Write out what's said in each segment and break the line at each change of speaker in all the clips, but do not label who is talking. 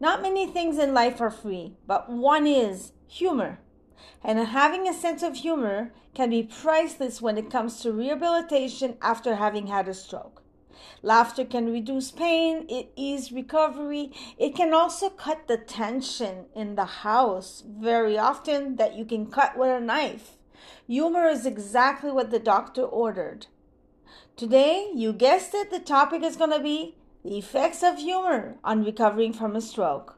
Not many things in life are free, but one is humor. And having a sense of humor can be priceless when it comes to rehabilitation after having had a stroke. Laughter can reduce pain, it ease recovery. It can also cut the tension in the house very often that you can cut with a knife. Humor is exactly what the doctor ordered. Today, you guessed it, the topic is going to be the effects of humor on recovering from a stroke.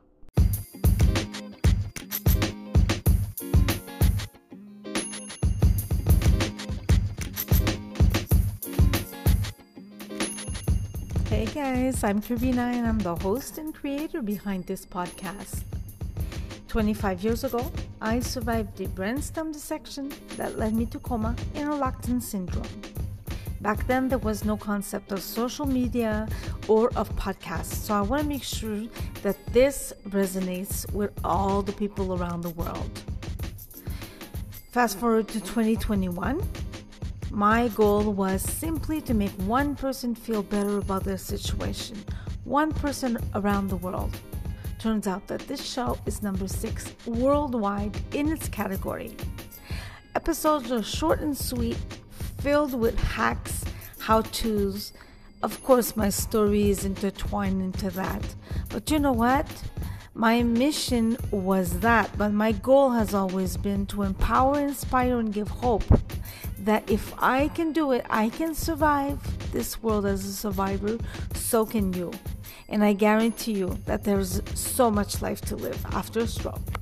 Hey guys, I'm Karina and I'm the host and creator behind this podcast. 25 years ago, I survived a brainstem dissection that led me to coma and in locked-in syndrome. Back then, there was no concept of social media or of podcasts. So I want to make sure that this resonates with all the people around the world. Fast forward to 2021. My goal was simply to make one person feel better about their situation, one person around the world. Turns out that this show is number six worldwide in its category. Episodes are short and sweet, filled with hacks, how to's. Of course, my story is intertwined into that. But you know what? My mission was that, but my goal has always been to empower, inspire, and give hope that if I can do it, I can survive this world as a survivor, so can you. And I guarantee you that there's so much life to live after a stroke.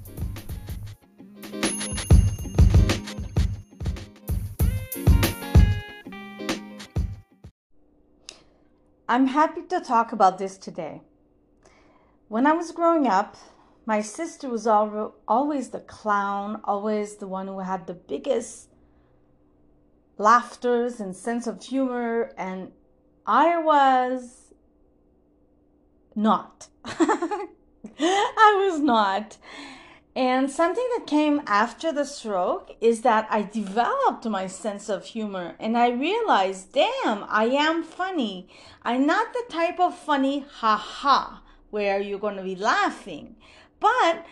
I'm happy to talk about this today. When I was growing up, my sister was always the clown, always the one who had the biggest laughters and sense of humor, and I was not. I was not. And something that came after the stroke is that I developed my sense of humor and I realized, damn, I am funny. I'm not the type of funny, ha ha, where you're going to be laughing. But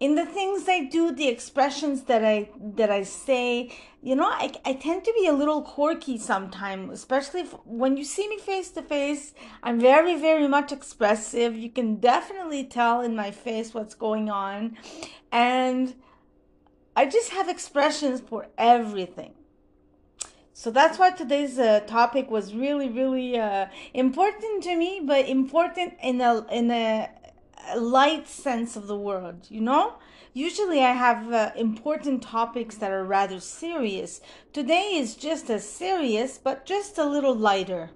in the things I do, the expressions that I that I say, you know, I, I tend to be a little quirky sometimes, especially if, when you see me face to face. I'm very very much expressive. You can definitely tell in my face what's going on, and I just have expressions for everything. So that's why today's uh, topic was really, really uh, important to me, but important in a in a light sense of the world, you know? Usually I have uh, important topics that are rather serious. Today is just as serious, but just a little lighter.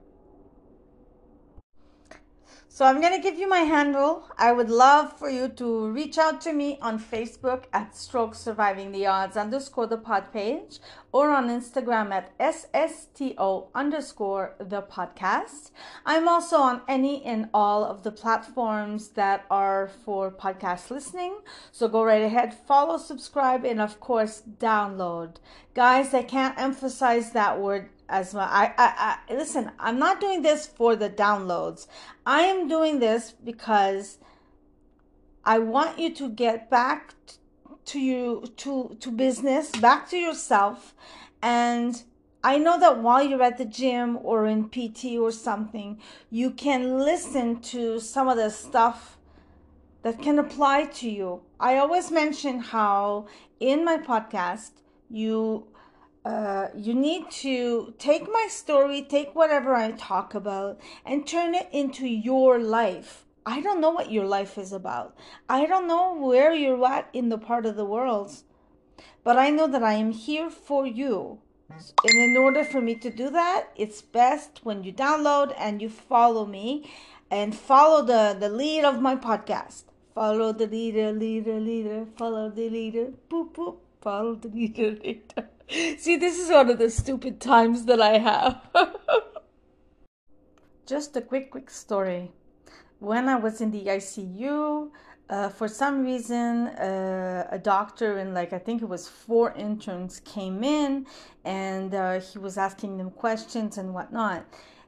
So I'm going to give you my handle. I would love for you to reach out to me on Facebook at Stroke Surviving the Odds underscore the pod page or on Instagram at SSTO underscore the podcast. I'm also on any and all of the platforms that are for podcast listening. So go right ahead, follow, subscribe, and of course, download. Guys, I can't emphasize that word as well. I, I, I listen. I'm not doing this for the downloads. I am doing this because I want you to get back to you to to business, back to yourself, and I know that while you're at the gym or in PT or something, you can listen to some of the stuff that can apply to you. I always mention how in my podcast you uh, you need to take my story, take whatever I talk about, and turn it into your life. I don't know what your life is about. I don't know where you're at in the part of the world, but I know that I am here for you. And in order for me to do that, it's best when you download and you follow me and follow the, the lead of my podcast. Follow the leader, leader, leader, follow the leader, boop, boop, follow the leader, leader. See, this is one of the stupid times that I have. Just a quick, quick story. When I was in the ICU, uh, for some reason, uh, a doctor and like I think it was four interns came in, and uh, he was asking them questions and whatnot.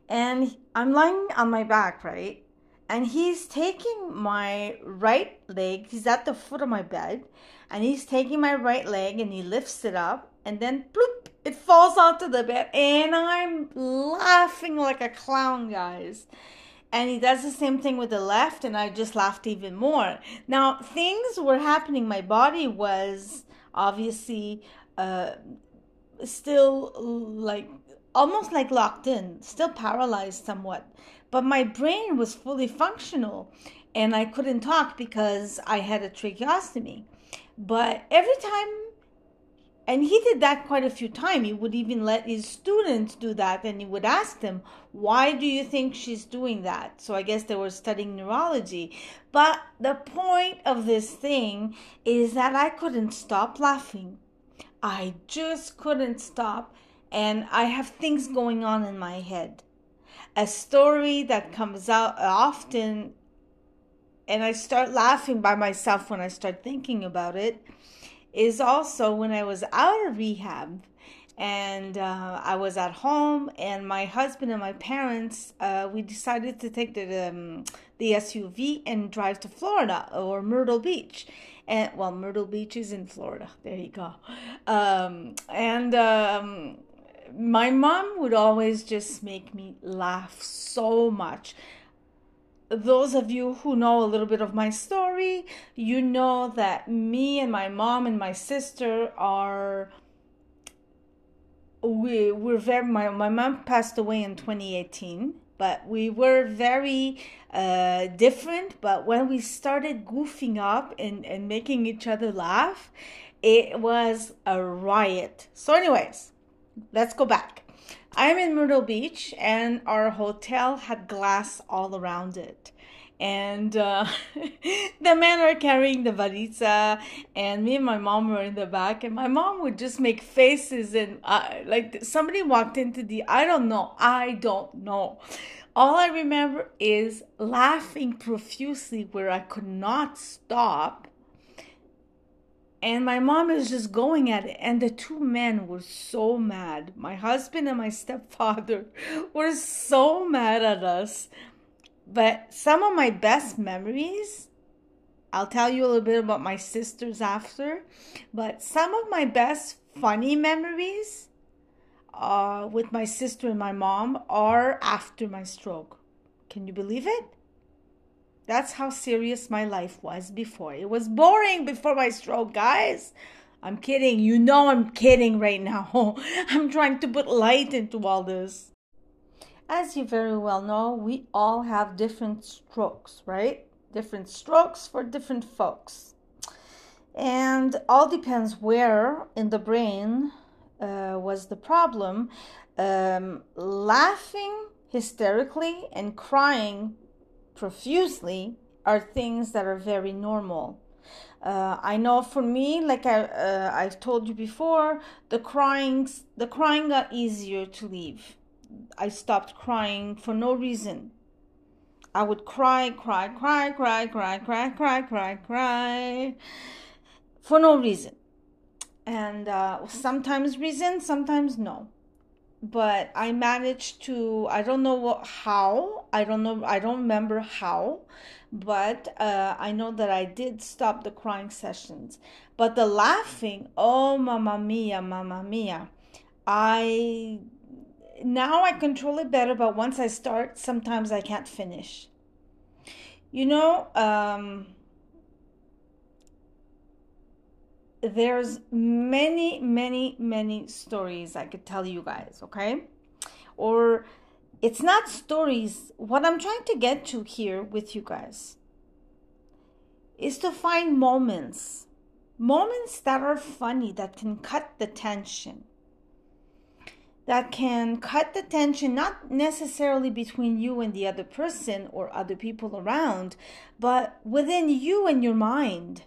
And I'm lying on my back, right? and he's taking my right leg. He's at the foot of my bed, and he's taking my right leg and he lifts it up, and then bloop, it falls onto the bed, and I'm laughing like a clown, guys. And he does the same thing with the left, and I just laughed even more. Now, things were happening. My body was obviously uh, still like almost like locked in, still paralyzed somewhat. But my brain was fully functional and I couldn't talk because I had a tracheostomy. But every time, and he did that quite a few times, he would even let his students do that and he would ask them, Why do you think she's doing that? So I guess they were studying neurology. But the point of this thing is that I couldn't stop laughing. I just couldn't stop and I have things going on in my head. A story that comes out often, and I start laughing by myself when I start thinking about it, is also when I was out of rehab and uh, I was at home, and my husband and my parents, uh, we decided to take the um, the SUV and drive to Florida or Myrtle Beach, and well, Myrtle Beach is in Florida. There you go, um, and um, my mom would always just make me laugh so much. Those of you who know a little bit of my story, you know that me and my mom and my sister are we we're very my, my mom passed away in 2018 but we were very uh, different but when we started goofing up and, and making each other laugh it was a riot so anyways let's go back. I'm in Myrtle Beach, and our hotel had glass all around it. And uh, the men are carrying the valisa, and me and my mom were in the back. And my mom would just make faces, and uh, like somebody walked into the I don't know, I don't know. All I remember is laughing profusely where I could not stop and my mom is just going at it. And the two men were so mad. My husband and my stepfather were so mad at us. But some of my best memories i'll tell you a little bit about my sisters after. But some of my best funny memories uh, with my sister and my mom are after my stroke. Can you believe it that's how serious my life was before. It was boring before my stroke, guys. I'm kidding. You know I'm kidding right now. I'm trying to put light into all this. As you very well know, we all have different strokes, right? Different strokes for different folks. And all depends where in the brain uh, was the problem. Um, laughing hysterically and crying profusely are things that are very normal. Uh, I know for me, like I, uh, I've told you before, the crying, the crying got easier to leave. I stopped crying for no reason. I would cry, cry, cry, cry, cry, cry, cry, cry, cry, for no reason. And uh, sometimes reason, sometimes no but I managed to I don't know what, how I don't know I don't remember how but uh, I know that I did stop the crying sessions. But the laughing oh mamma mia mamma mia. I now I control it better but once I start sometimes I can't finish. You know um there's many many many stories i could tell you guys okay? Or it's not stories. What i'm trying to get to here with you guys is to find moments moments that are funny that can cut the tension. That can cut the tension not necessarily between you and the other person or other people around but within you and your mind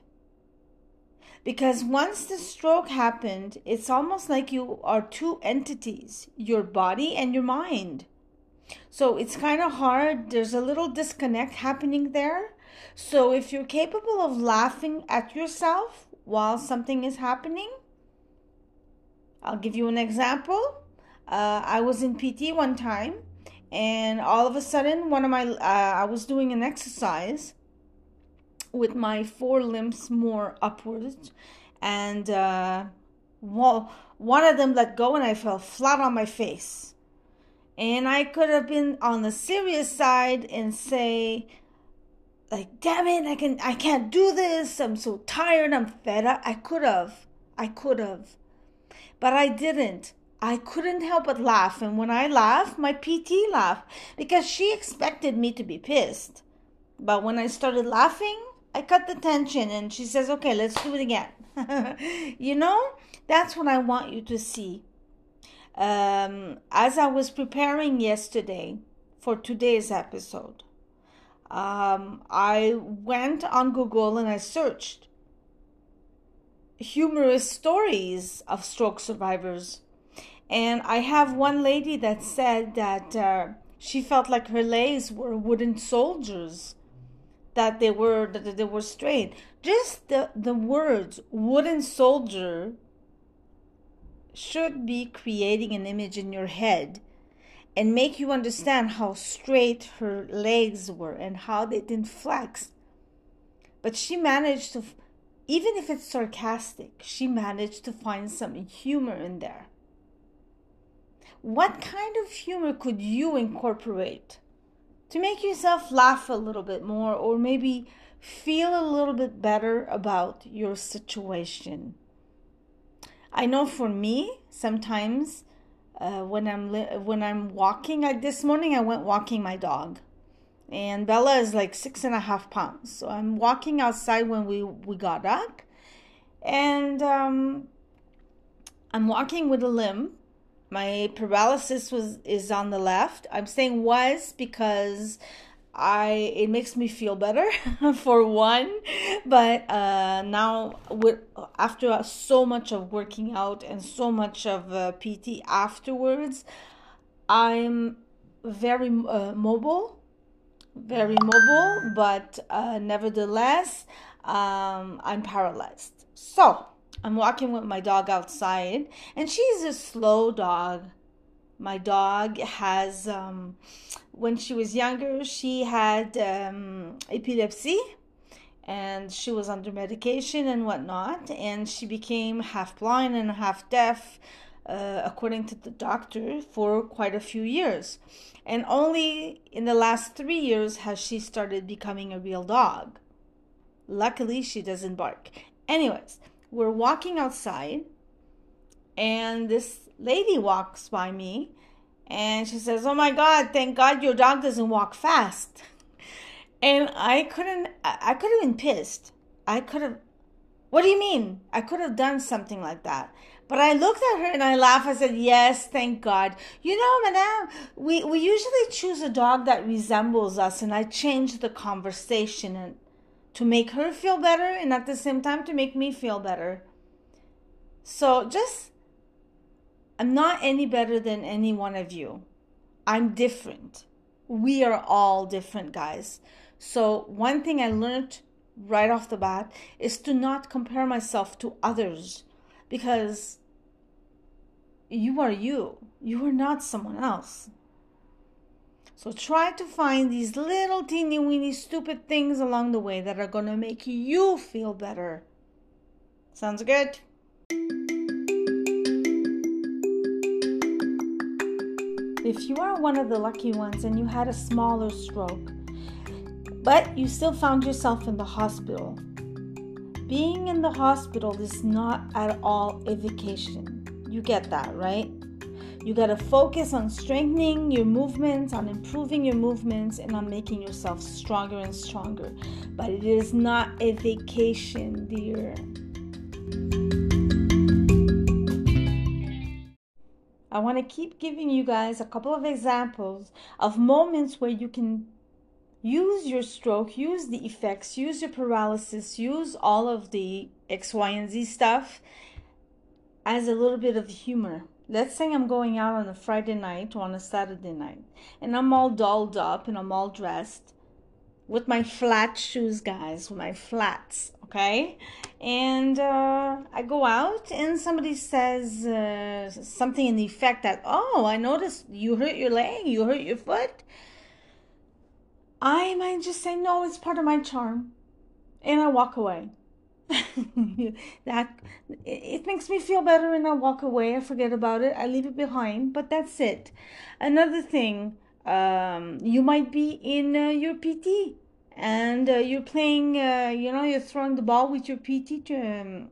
because once the stroke happened, it's almost like you are two entities your body and your mind. So it's kind of hard. There's a little disconnect happening there. So if you're capable of laughing at yourself while something is happening, I'll give you an example. Uh, I was in PT one time and all of a sudden, one of my uh, I was doing an exercise with my four limbs more upwards, and uh, one of them let go, and I fell flat on my face. And I could have been on the serious side and say, like, damn it, I can I can't do this. I'm so tired. I'm fed up. I could have. I could have. But I didn't. I couldn't help but laugh. And when I laughed, my PT laughed because she expected me to be pissed. But when I started laughing, I cut the tension and she says, okay, let's do it again. you know, that's what I want you to see. Um, as I was preparing yesterday for today's episode, um, I went on Google and I searched humorous stories of stroke survivors and I have one lady that said that uh, she felt like her legs were wooden soldiers, that they were that they were straight. Just the the words "wooden soldier" should be creating an image in your head and make you understand how straight her legs were and how they didn't flex. But she managed to, even if it's sarcastic, she managed to find some humor in there what kind of humor could you incorporate to make yourself laugh a little bit more or maybe feel a little bit better about your situation? I know for me, sometimes uh, when I'm li- when I'm walking, like this morning, I went walking my dog, and Bella is like six and a half pounds. So I'm walking outside when we we got up, and um, I'm walking with a limp my paralysis was is on the left. I'm saying was because I it makes me feel better for one, but uh, now with after so much of working out and so much of uh, PT afterwards, I'm very uh, mobile, very mobile, but uh, nevertheless, um, I'm paralyzed. So I'm walking with my dog outside, and she's a slow dog. My dog has, um, when she was younger, she had um, epilepsy and she was under medication and whatnot, and she became half blind and half deaf, uh, according to the doctor, for quite a few years. And only in the last three years has she started becoming a real dog. Luckily, she doesn't bark. Anyways, we're walking outside and this lady walks by me and she says, Oh my God, thank God your dog doesn't walk fast. And I couldn't, I could have been pissed. I could have, what do you mean? I could have done something like that. But I looked at her and I laughed. I said, Yes, thank God. You know, madame, we, we usually choose a dog that resembles us. And I changed the conversation and to make her feel better and at the same time to make me feel better. So just, I'm not any better than any one of you. I'm different. We are all different, guys. So, one thing I learned right off the bat is to not compare myself to others because you are you. You are not someone else. So try to find these little teeny weeny stupid things along the way that are going to make you feel better. Sounds good? If you are one of the lucky ones and you had a smaller stroke, but you still found yourself in the hospital, being in the hospital is not at all a vacation. You get that, right? You got to focus on strengthening your movements, on improving your movements, and on making yourself stronger and stronger. But it is not a vacation, dear. I want to keep giving you guys a couple of examples of moments where you can use your stroke, use the effects, use your paralysis, use all of the X, Y, and Z stuff as a little bit of humor let's say I'm going out on a Friday night or on a Saturday night and I'm all dolled up and I'm all dressed with my flat shoes, guys, with my flats, okay? And uh, I go out and somebody says uh, something in the effect that, oh, I noticed you hurt your leg, you hurt your foot. I might just say, no, it's part of my charm. And I walk away. that it makes me feel better and I walk away. I forget about it. I leave it behind, but that's it. Another thing, um, you might be in uh, your PT and uh, you're playing, uh, you know, you're throwing the ball with your PT to, um,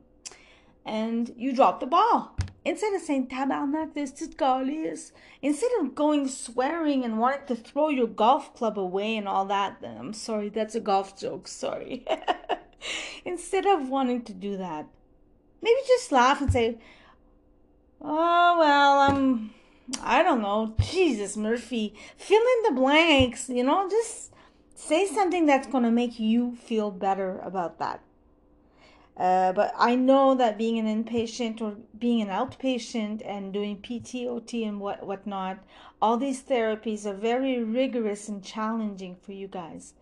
and you drop the ball. Instead of saying tabarnak, this is instead of going swearing and wanting to throw your golf club away and all that, I'm sorry, that's a golf joke, sorry. instead of wanting to do that, maybe just laugh and say, oh, well, um, I don't know, Jesus, Murphy, fill in the blanks, you know, just say something that's to make you feel better about that. Uh, but I know that being an inpatient or being an outpatient and doing PT, OT, and what whatnot, all these therapies are very rigorous and challenging for you guys,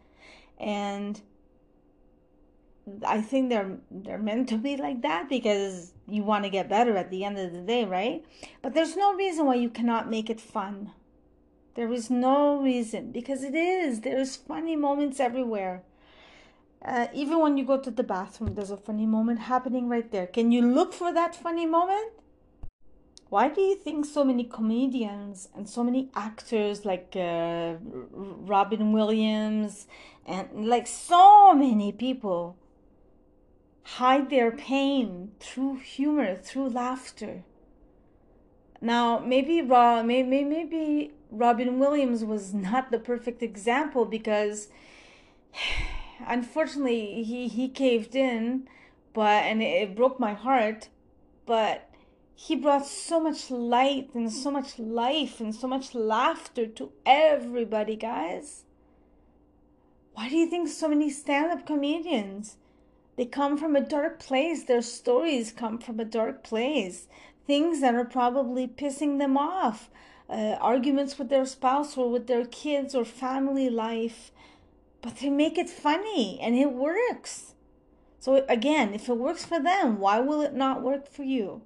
and I think they're they're meant to be like that because you want to get better at the end of the day, right? But there's no reason why you cannot make it fun. There is no reason because it is. There's funny moments everywhere. Uh, even when you go to the bathroom, there's a funny moment happening right there. Can you look for that funny moment? Why do you think so many comedians and so many actors like uh, Robin Williams and like so many people hide their pain through humor, through laughter? Now, maybe maybe maybe Robin Williams was not the perfect example because unfortunately he he caved in but and it, broke my heart but he brought so much light and so much life and so much laughter to everybody guys why do you think so many stand-up comedians they come from a dark place their stories come from a dark place things that are probably pissing them off uh, arguments with their spouse or with their kids or family life but they make it funny and it works. So, again, if it works for them, why will it not work for you?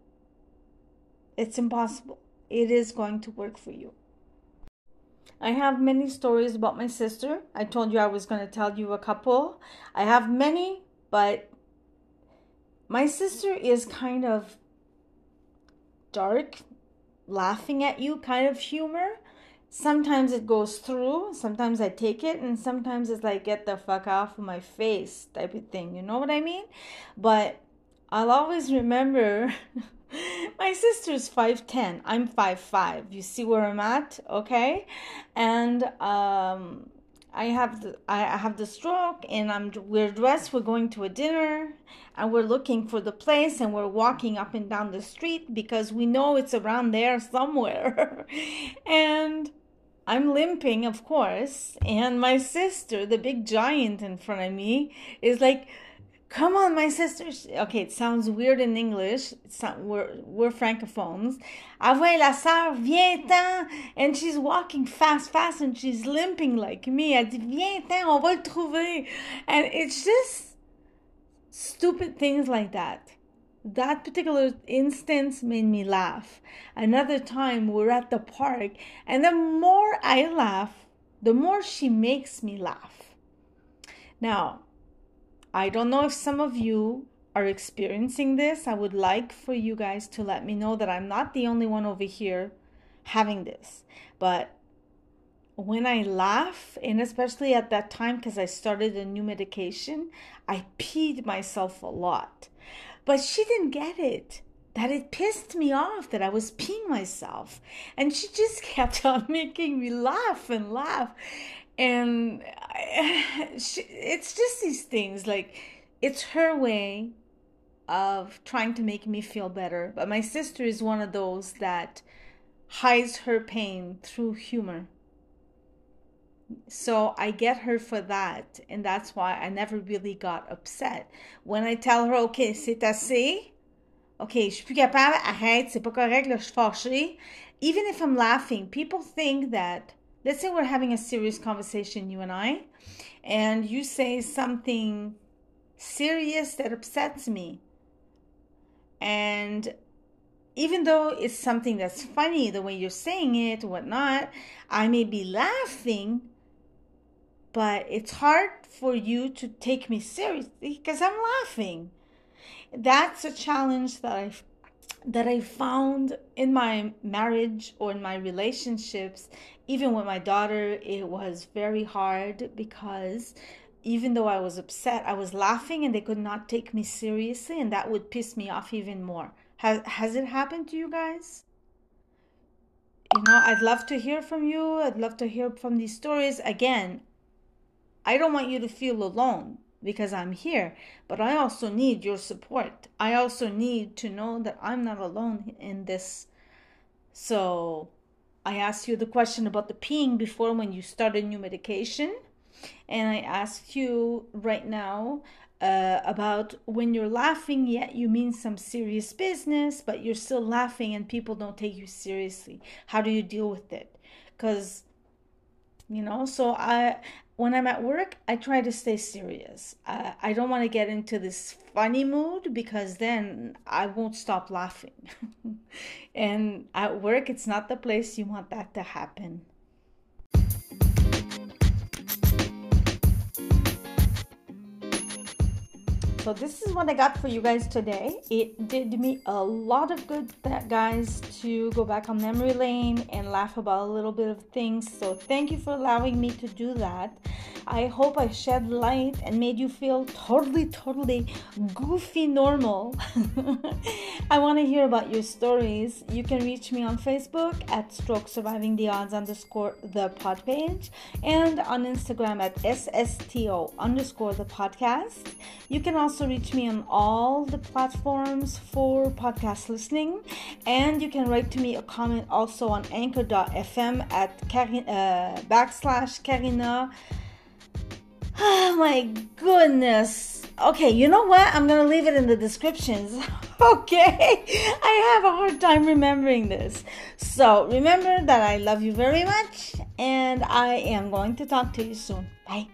It's impossible. It is going to work for you. I have many stories about my sister. I told you I was going to tell you a couple. I have many, but my sister is kind of dark, laughing at you kind of humor sometimes it goes through, sometimes I take it, and sometimes it's like, get the fuck off of my face type of thing. You know what I mean? But I'll always remember my sister's 5'10, I'm 5'5. You see where I'm at? Okay. And, um, I have the I have the stroke and I'm we're dressed we're going to a dinner and we're looking for the place and we're walking up and down the street because we know it's around there somewhere. And I'm limping, of course, and my sister, the big giant in front of me, is like, "Come on, my sister." Okay, it sounds weird in English. We're we're francophones. Ah la sœur, viens-t'en, and she's walking fast, fast, and she's limping like me. Elle dit, viens-t'en, on va le trouver, and it's just stupid things like that that particular instance made me laugh. Another time we're at the park, and the more I laugh, the more she makes me laugh. Now, I don't know if some of you are experiencing this. I would like for you guys to let me know that I'm not the only one over here having this. But when I laugh, and especially at that time because I started a new medication, I peed myself a lot. But she didn't get it. That it pissed me off that I was peeing myself. And she just kept on making me laugh and laugh. And I, she, it's just these things like it's her way of trying to make me feel better. But my sister is one of those that hides her pain through humor. So I get her for that, and that's why I never really got upset. When I tell her, OK, c'est assez, OK, je suis plus capable, arrête, c'est pas correct, là, je suis fâchée. Even if I'm laughing, people think that, let's say we're having a serious conversation, you and I, and you say something serious that upsets me. And even though it's something that's funny, the way you're saying it, whatnot, I may be laughing, but it's hard for you to take me seriously because I'm laughing. That's a challenge that I that I found in my marriage or in my relationships, even with my daughter, it was very hard because even though I was upset, I was laughing and they could not take me seriously, and that would piss me off even more. Has, has it happened to you guys? You know, I'd love to hear from you. I'd love to hear from these stories. Again, I don't want you to feel alone because I'm here, but I also need your support. I also need to know that I'm not alone in this. So, I asked you the question about the peeing before when you start a new medication, and I asked you right now uh, about when you're laughing, yet you mean some serious business, but you're still laughing and people don't take you seriously. How do you deal with it? Because you know so i when I'm at work, I try to stay serious. Uh, I don't want to get into this funny mood because then I won't stop laughing. and at work, it's not the place you want that to happen. So this is what I got for you guys today. It did me a lot of good, guys, to go back on memory lane and laugh about a little bit of things. So thank you for allowing me to do that. I hope I shed light and made you feel totally, totally goofy normal. I want to hear about your stories. You can reach me on Facebook at Stroke Surviving the Odds underscore the pod page and on Instagram at SSTO underscore the podcast. You can also reach me on all the platforms for podcast listening and you can write to me a comment also on anchor.fm at uh, backslash Karina Oh my goodness. Okay, you know what? I'm gonna leave it in the descriptions. okay, I have a hard time remembering this. So remember that I love you very much, and I am going to talk to you soon. Bye.